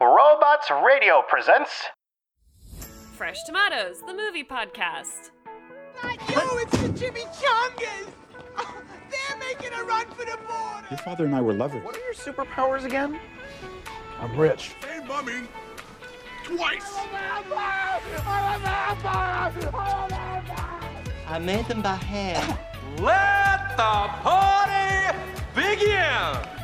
Robots Radio presents. Fresh Tomatoes, the movie podcast. Not you, it's the Chimichangas! Oh, they're making a run for the border! Your father and I were lovers. What are your superpowers again? I'm rich. Hey, mummy. Twice. I made them by hand. Let the party begin!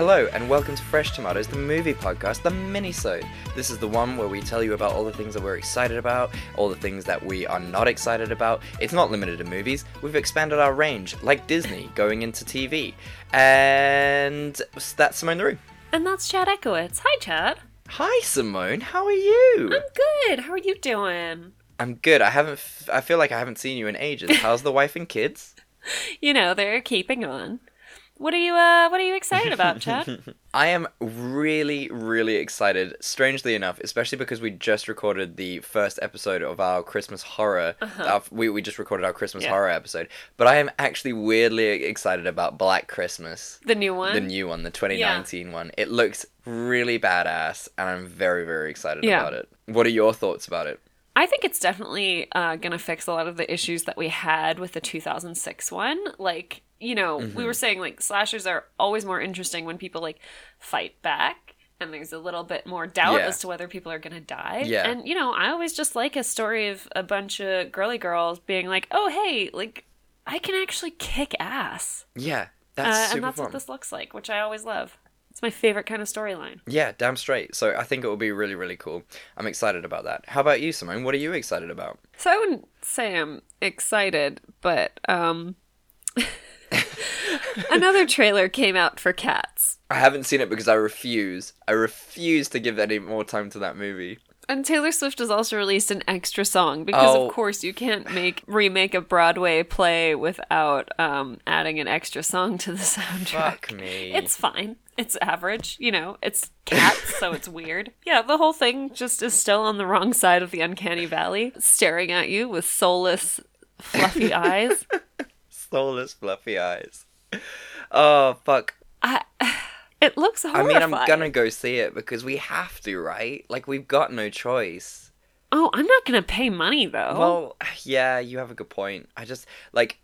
Hello and welcome to Fresh Tomatoes, the movie podcast, the mini-sode. This is the one where we tell you about all the things that we're excited about, all the things that we are not excited about. It's not limited to movies. We've expanded our range, like Disney, going into TV. And that's Simone the Roo. And that's Chad Ekowitz. Hi, Chad. Hi Simone, how are you? I'm good. How are you doing? I'm good. I haven't. F- I feel like I haven't seen you in ages. How's the wife and kids? You know, they're keeping on. What are you uh what are you excited about, Chad? I am really, really excited, strangely enough, especially because we just recorded the first episode of our Christmas horror. our- we, we just recorded our Christmas Uh-huh. Yeah. horror episode. But I am actually weirdly excited about Black Christmas. the new one? The new one, the 2019 one. It looks really badass, and I'm very, very excited Yeah. about it. What are your thoughts about it? I think it's definitely uh, going to fix a lot of the issues that we had with the 2006 one. Like, you know, Mm-hmm. we were saying like slashers are always more interesting when people like fight back and there's a little bit more doubt Yeah. as to whether people are going to die. Yeah. And, you know, I always just like a story of a bunch of girly girls being like, oh, hey, like, I can actually kick ass. Yeah, Uh, that's super and that's fun. what this looks like, which I always love. It's my favorite kind of storyline. Yeah, damn straight. So I think it will be really, really cool. I'm excited about that. How about you, Simone? What are you excited about? So I wouldn't say I'm excited, but um another trailer came out for Cats. I haven't seen it because I refuse. I refuse to give any more time to that movie. And Taylor Swift has also released an extra song because Oh. of course you can't make remake a Broadway play without um adding an extra song to the soundtrack. Fuck me. It's fine. It's average, you know. It's cats, so it's weird. Yeah, the whole thing just is still on the wrong side of the uncanny valley, staring at you with soulless, fluffy eyes. soulless, fluffy eyes. Oh fuck. I, it looks I mean, I'm gonna go see it because we have to, right? Like we've got no choice. Oh, I'm not gonna pay money though. Well, yeah, you have a good point. I just like,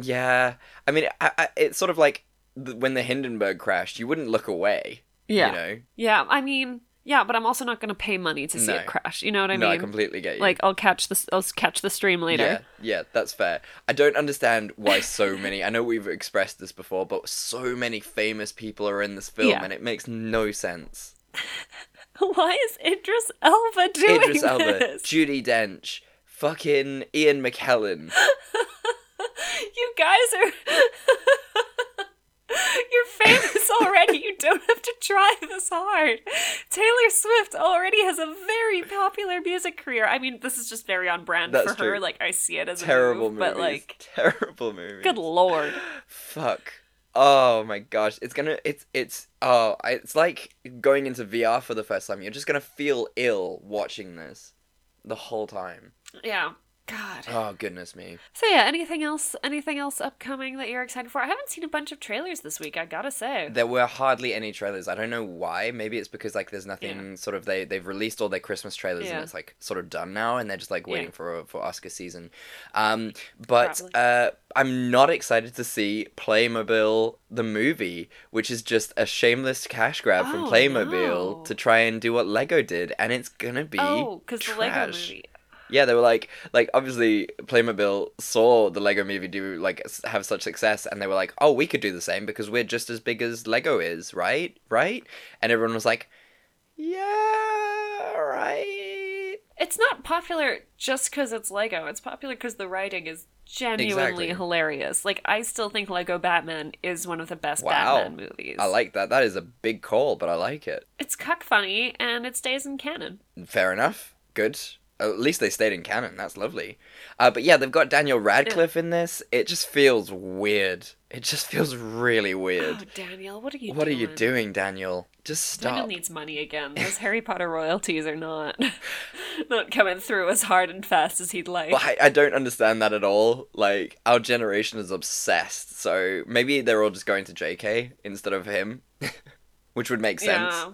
yeah. I mean, I, I, it's sort of like when the Hindenburg crashed. You wouldn't look away. yeah, You know. yeah. I mean, yeah, but I'm also not gonna pay money to see No. it crash. You know what I no, mean? I completely get you. Like, I'll catch the I'll catch the stream later. Yeah, yeah, that's fair. I don't understand why so many. I know we've expressed this before, but so many famous people are in this film, Yeah. and it makes no sense. Why is Idris Elba doing Idris Elba, this? Judi Dench, fucking Ian McKellen. You guys are. You're famous already. You don't have to try this hard. Taylor Swift already has a very popular music career. I mean, this is just very on brand That's for her. Like, I see it as a Terrible move, movies. but like, terrible movie. good lord. Fuck. Oh my gosh, it's gonna. It's it's. Oh, I- it's like going into VR for the first time. You're just gonna feel ill watching this, the whole time. Yeah. God. Oh goodness me. So yeah, anything else? Anything else upcoming that you're excited for? I haven't seen a bunch of trailers this week. I gotta say. There were hardly any trailers. I don't know why. Maybe it's because like there's nothing sort of they they've released all their Christmas trailers Yeah. and it's like sort of done now and they're just like waiting Yeah. for for Oscar season. Um but uh I'm not excited to see Playmobil the movie, which is just a shameless cash grab from Oh, Playmobil no. to try and do what Lego did and it's going to be oh, because the Lego movie. Yeah, they were like, like obviously Playmobil saw the Lego Movie do like have such success, and they were like, oh, we could do the same because we're just as big as Lego is, right? Right? And everyone was like, yeah, right. It's not popular just because it's Lego. It's popular because the writing is genuinely Exactly. hilarious. Like I still think Lego Batman is one of the best Wow. Batman movies. I like that. That is a big call, but I like it. It's cuck funny and it stays in canon. Fair enough. Good. At least they stayed in canon. That's lovely. Uh, but yeah, they've got Daniel Radcliffe in this. It just feels weird. It just feels really weird. Oh, Daniel, what are you what are doing? you doing, Daniel? Just stop. Daniel needs money again. Those Harry Potter royalties are not not coming through as hard and fast as he'd like. But I, I don't understand that at all. Like, our generation is obsessed, so maybe they're all just going to JK instead of him, which would make sense.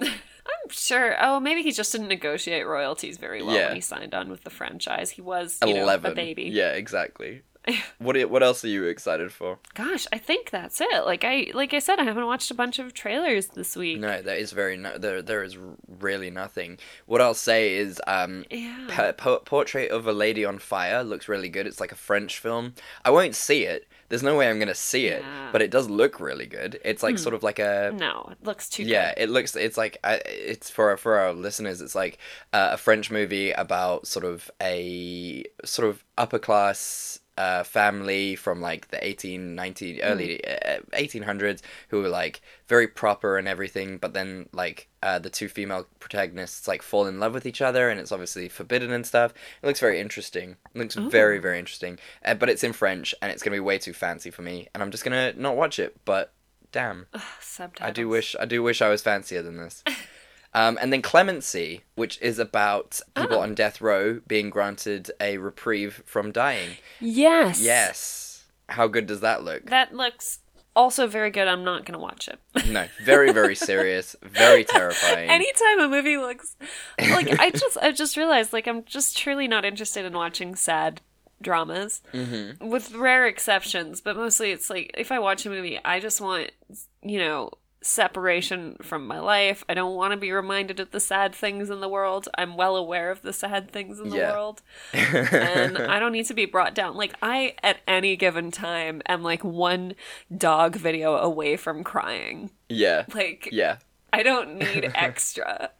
Yeah. I'm sure. Oh, maybe he just didn't negotiate royalties very well Yeah. when he signed on with the franchise. He was, you know, Eleven. a baby. Yeah, exactly. what are- What else are you excited for? Gosh, I think that's it. Like I, like I said, I haven't watched a bunch of trailers this week. No, there is very no. There, there is really nothing. What I'll say is, um, Yeah. Portrait of a Lady on Fire looks really good. It's like a French film. I won't see it. There's no way I'm gonna see it, Yeah. but it does look really good. It's like sort of like a No, it looks too yeah. good. It looks. It's like it's for for our listeners. It's like uh, a French movie about sort of a sort of upper class. Uh, family from like the 18 19 early uh, 1800s who were like very proper and everything but then like uh, the two female protagonists like fall in love with each other and it's obviously forbidden and stuff. It looks very interesting. It looks very very interesting. Uh, but it's in french and it's gonna be way too fancy for me and i'm just gonna not watch it but damn. Subtitles. I do wish I do wish I was fancier than this. Um, and then Clemency, which is about people Oh. on death row being granted a reprieve from dying. Yes. Yes. How good does that look? That looks also very good. I'm not gonna watch it. No, very very serious, very terrifying. Anytime a movie looks like I just I just realized like I'm just truly not interested in watching sad dramas Mm-hmm. with rare exceptions but mostly it's like if I watch a movie I just want you know separation from my life I don't want to be reminded of the sad things in the world I'm well aware of the sad things in the Yeah. world and I don't need to be brought down. Like I, at any given time, am like one dog video away from crying. yeah. Like Yeah. I don't need extra.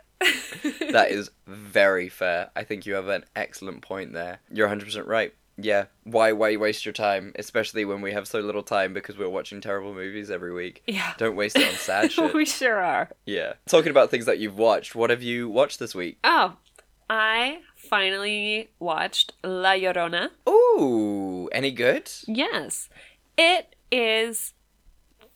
That is very fair. I think you have an excellent point there. You're 100% right. Yeah. Why why waste your time, especially when we have so little time because we're watching terrible movies every week? Yeah. Don't waste it on sad shit. we sure are. Yeah. Talking about things that you've watched, what have you watched this week? Oh, I finally watched La Llorona. Ooh, any good? Yes, it is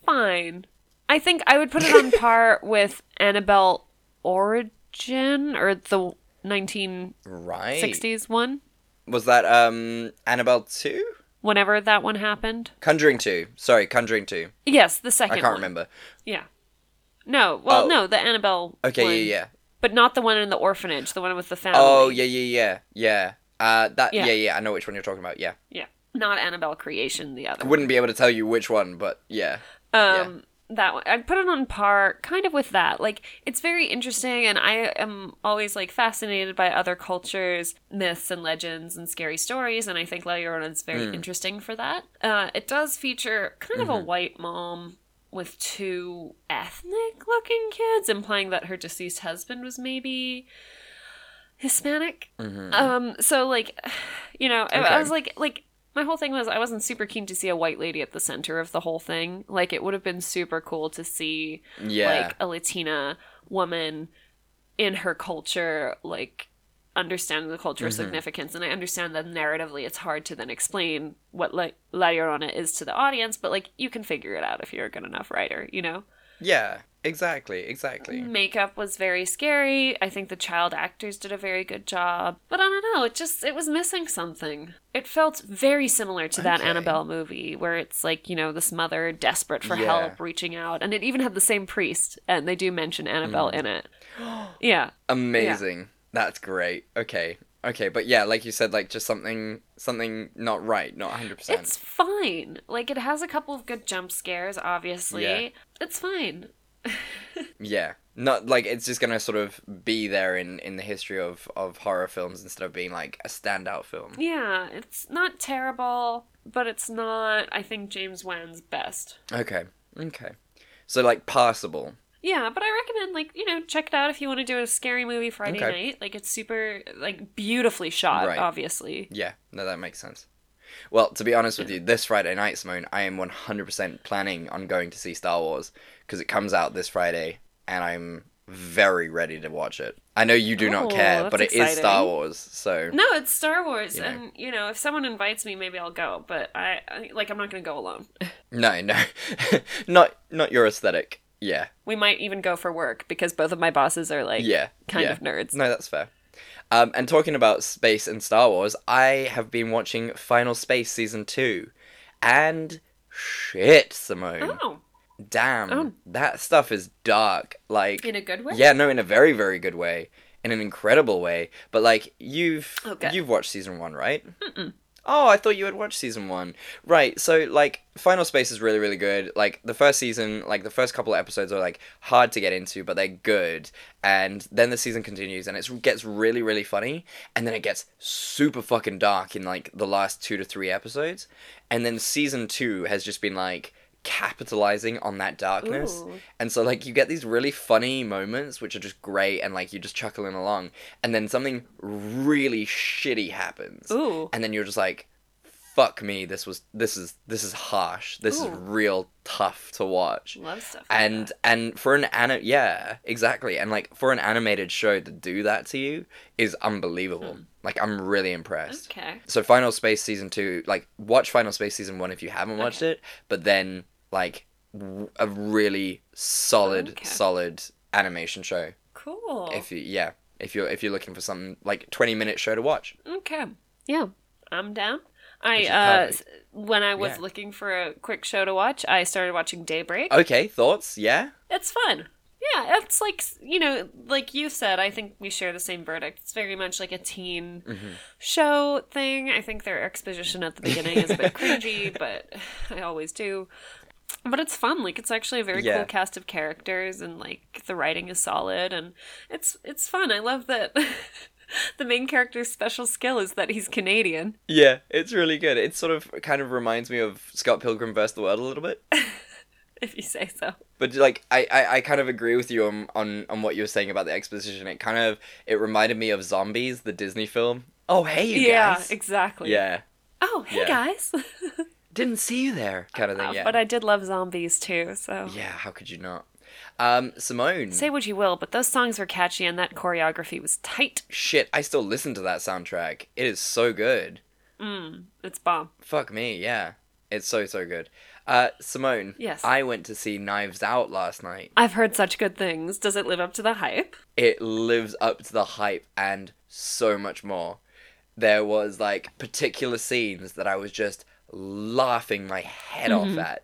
fine. I think I would put it on par with Annabelle Origin or the 1960s Right. one. Was that um Annabelle 2? Whenever that one happened. Conjuring 2. Sorry, Conjuring 2. Yes, the second I can't one. remember. Yeah. No, well, Oh. no, the Annabelle. Okay, one, yeah, yeah. But not the one in the orphanage, the one with the family. Oh, yeah, yeah, yeah. Yeah. Uh that Yeah. yeah. yeah, I know which one you're talking about. Yeah. Yeah. Not Annabelle Creation, the other. I wouldn't be able to tell you which one, but yeah. Um, that one. I'd put it on par kind of with that. Like, it's very interesting, and I am always like fascinated by other cultures, myths, and legends, and scary stories, and I think La Llorona is very interesting for that. Uh, it does feature kind of a white mom with two ethnic looking kids, implying that her deceased husband was maybe Hispanic. Um, so like, you know, I- I was like, like my whole thing was I wasn't super keen to see a white lady at the center of the whole thing. Like, it would have been super cool to see Yeah. like a Latina woman in her culture, like understanding the cultural Mm-hmm. significance. And I understand that narratively it's hard to then explain what La, La Llorona is to the audience, but like you can figure it out if you're a good enough writer, you know? Yeah. Exactly. Exactly. makeup was very scary. I think the child actors did a very good job. But I don't know, it just it was missing something. It felt very similar to that Okay. Annabelle movie where it's like, you know, this mother desperate for Yeah. help reaching out and it even had the same priest and they do mention Annabelle Mm. in it. yeah. Amazing. That's great. Okay. Okay, but yeah, like you said, like just something something not right, not hundred percent. It's fine. Like it has a couple of good jump scares, obviously. Yeah. It's fine. Yeah. Not like it's just gonna sort of be there in, in the history of, of horror films instead of being like a standout film. Yeah, it's not terrible, but it's not I think James Wan's best. Okay. Okay. So like passable. Yeah, but I recommend like you know check it out if you want to do a scary movie Friday Okay. night. Like it's super like beautifully shot, Right. obviously. Yeah, no, that makes sense. Well, to be honest with you, this Friday night, Simone, I am 100% planning on going to see Star Wars because it comes out this Friday, and I'm very ready to watch it. I know you do Oh, not care, but it is exciting. Star Wars, so No, it's Star Wars, You know. and you know, if someone invites me, maybe I'll go. But I, I like, I'm not gonna go alone. no, no, not not your aesthetic. Yeah, We might even go for work because both of my bosses are like, yeah, kind yeah. of nerds. No, that's fair. Um, and talking about space and Star Wars, I have been watching Final Space season two, and shit, Simone, Oh, damn, Oh. that stuff is dark. Like, in a good way. yeah, no, in a very, very good way, in an incredible way. But like, you've Okay. you've watched season one, right? Oh, I thought you had watched season one. Right, so like Final Space is really, really good. Like the first season, like the first couple of episodes are like hard to get into, but they're good. And then the season continues and it gets really, really funny. And then it gets super fucking dark in like the last two to three episodes. And then season two has just been like capitalizing on that darkness. Ooh. And so like you get these really funny moments which are just great and like you're just chuckling along. And then something really shitty happens Ooh. and then you're just like fuck me this was this is this is harsh this is real tough to watch Love stuff. Like and that. and for an anim yeah exactly and like for an animated show to do that to you is unbelievable hmm. like i'm really impressed okay. so final space season 2 like watch final space season 1 if you haven't watched it but then like w- a really solid Okay. solid animation show Cool. if you yeah if you're if you're looking for something like 20 minute show to watch Okay. Yeah, I'm down. I uh when I was Yeah. looking for a quick show to watch, I started watching Daybreak. okay thoughts yeah It's fun. Yeah, it's like you know, like you said, I think we share the same verdict. It's very much like a teen Mm-hmm. show thing. I think their exposition at the beginning is a bit cringy, but I always do. But it's fun. Like it's actually a very Yeah. cool cast of characters, and like the writing is solid, and it's it's fun. I love that. the main character's special skill is that he's Canadian. Yeah, it's really good. It sort of kind of reminds me of Scott Pilgrim vs. the World a little bit. if you say so. But like I, I, I kind of agree with you on, on, on what you were saying about the exposition. It kind of it reminded me of Zombies, the Disney film. Oh hey you guys. yeah, guys. exactly. Yeah. Oh, hey Yeah. guys. Didn't see you there kind of thing, yeah. But I did love zombies too, so. Yeah, how could you not? Um, Simone. Say what you will, but those songs were catchy and that choreography was tight. Shit, I still listen to that soundtrack. It is so good. It's bomb. Fuck me, yeah. It's so so good. Uh, Simone. Yes. I went to see Knives Out last night. I've heard such good things. Does it live up to the hype? it lives up to the hype and so much more. There was like particular scenes that I was just laughing my head off at.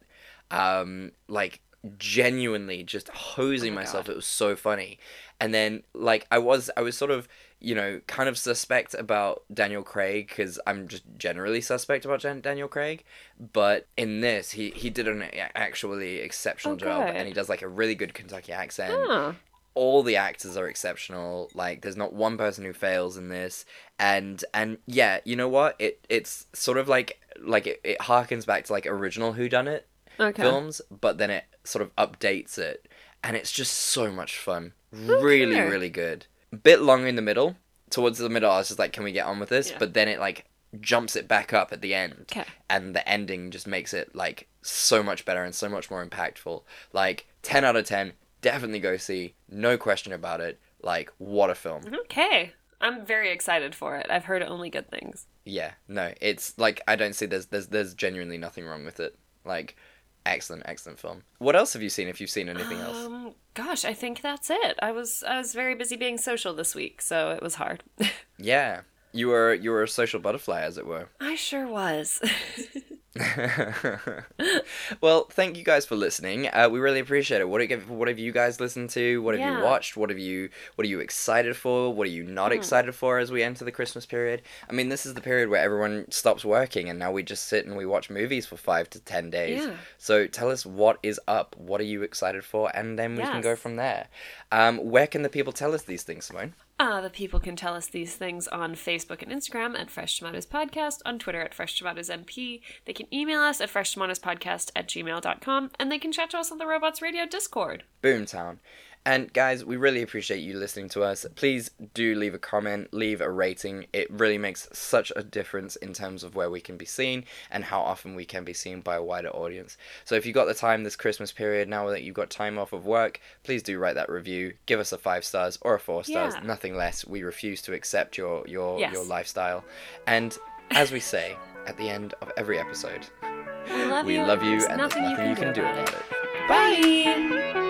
Um, like genuinely just hosing myself. It was so funny. And then like I was I was sort of, you know, kind of suspect about Daniel Craig cuz I'm just generally suspect about Jan- Daniel Craig, but in this he he did an actually exceptional Oh, job and he does like a really good Kentucky accent Huh. All the actors are exceptional. Like there's not one person who fails in this. And and yeah you know what? It it's sort of like like it, it harkens back to like original who done it Okay. films but then it sort of updates it. And it's just so much fun. Really Okay. really good. Bit long in the middle. Towards the middle i was just like can we get on with this? Yeah. but then it like jumps it back up at the end. Okay. and the ending just makes it like so much better and so much more impactful. Like 10 out of 10 definitely go see no question about it like what a film Okay. I'm very excited for it. I've heard only good things. yeah no it's like i don't see there's there's there's genuinely nothing wrong with it like excellent excellent film what else have you seen if you've seen anything else Um, gosh, I think that's it. I was I was very busy being social this week, so it was hard. yeah you were you were a social butterfly as it were I sure was. well, thank you guys for listening. Uh, we really appreciate it. What have, what have you guys listened to? What have Yeah. you watched? What have you What are you excited for? What are you not excited for as we enter the Christmas period? I mean, this is the period where everyone stops working, and now we just sit and we watch movies for five to ten days. Yeah. So tell us what is up. What are you excited for? And then we can go from there. Um, where can the people tell us these things, Simone? Uh, the people can tell us these things on Facebook and Instagram at Fresh Tomatoes Podcast, on Twitter at Fresh Tomatoes MP. They can email us at freshtomatoespodcast at gmail.com, and they can chat to us on the Robots Radio Discord. Boomtown. And guys, we really appreciate you listening to us. Please do leave a comment, leave a rating. It really makes such a difference in terms of where we can be seen and how often we can be seen by a wider audience. So if you've got the time this Christmas period, now that you've got time off of work, please do write that review. Give us a five stars or a four stars, Yeah. nothing less. We refuse to accept your your Yes. your lifestyle. And as we say at the end of every episode, We love we you. love you and there's nothing, you can, do about it. it. Bye.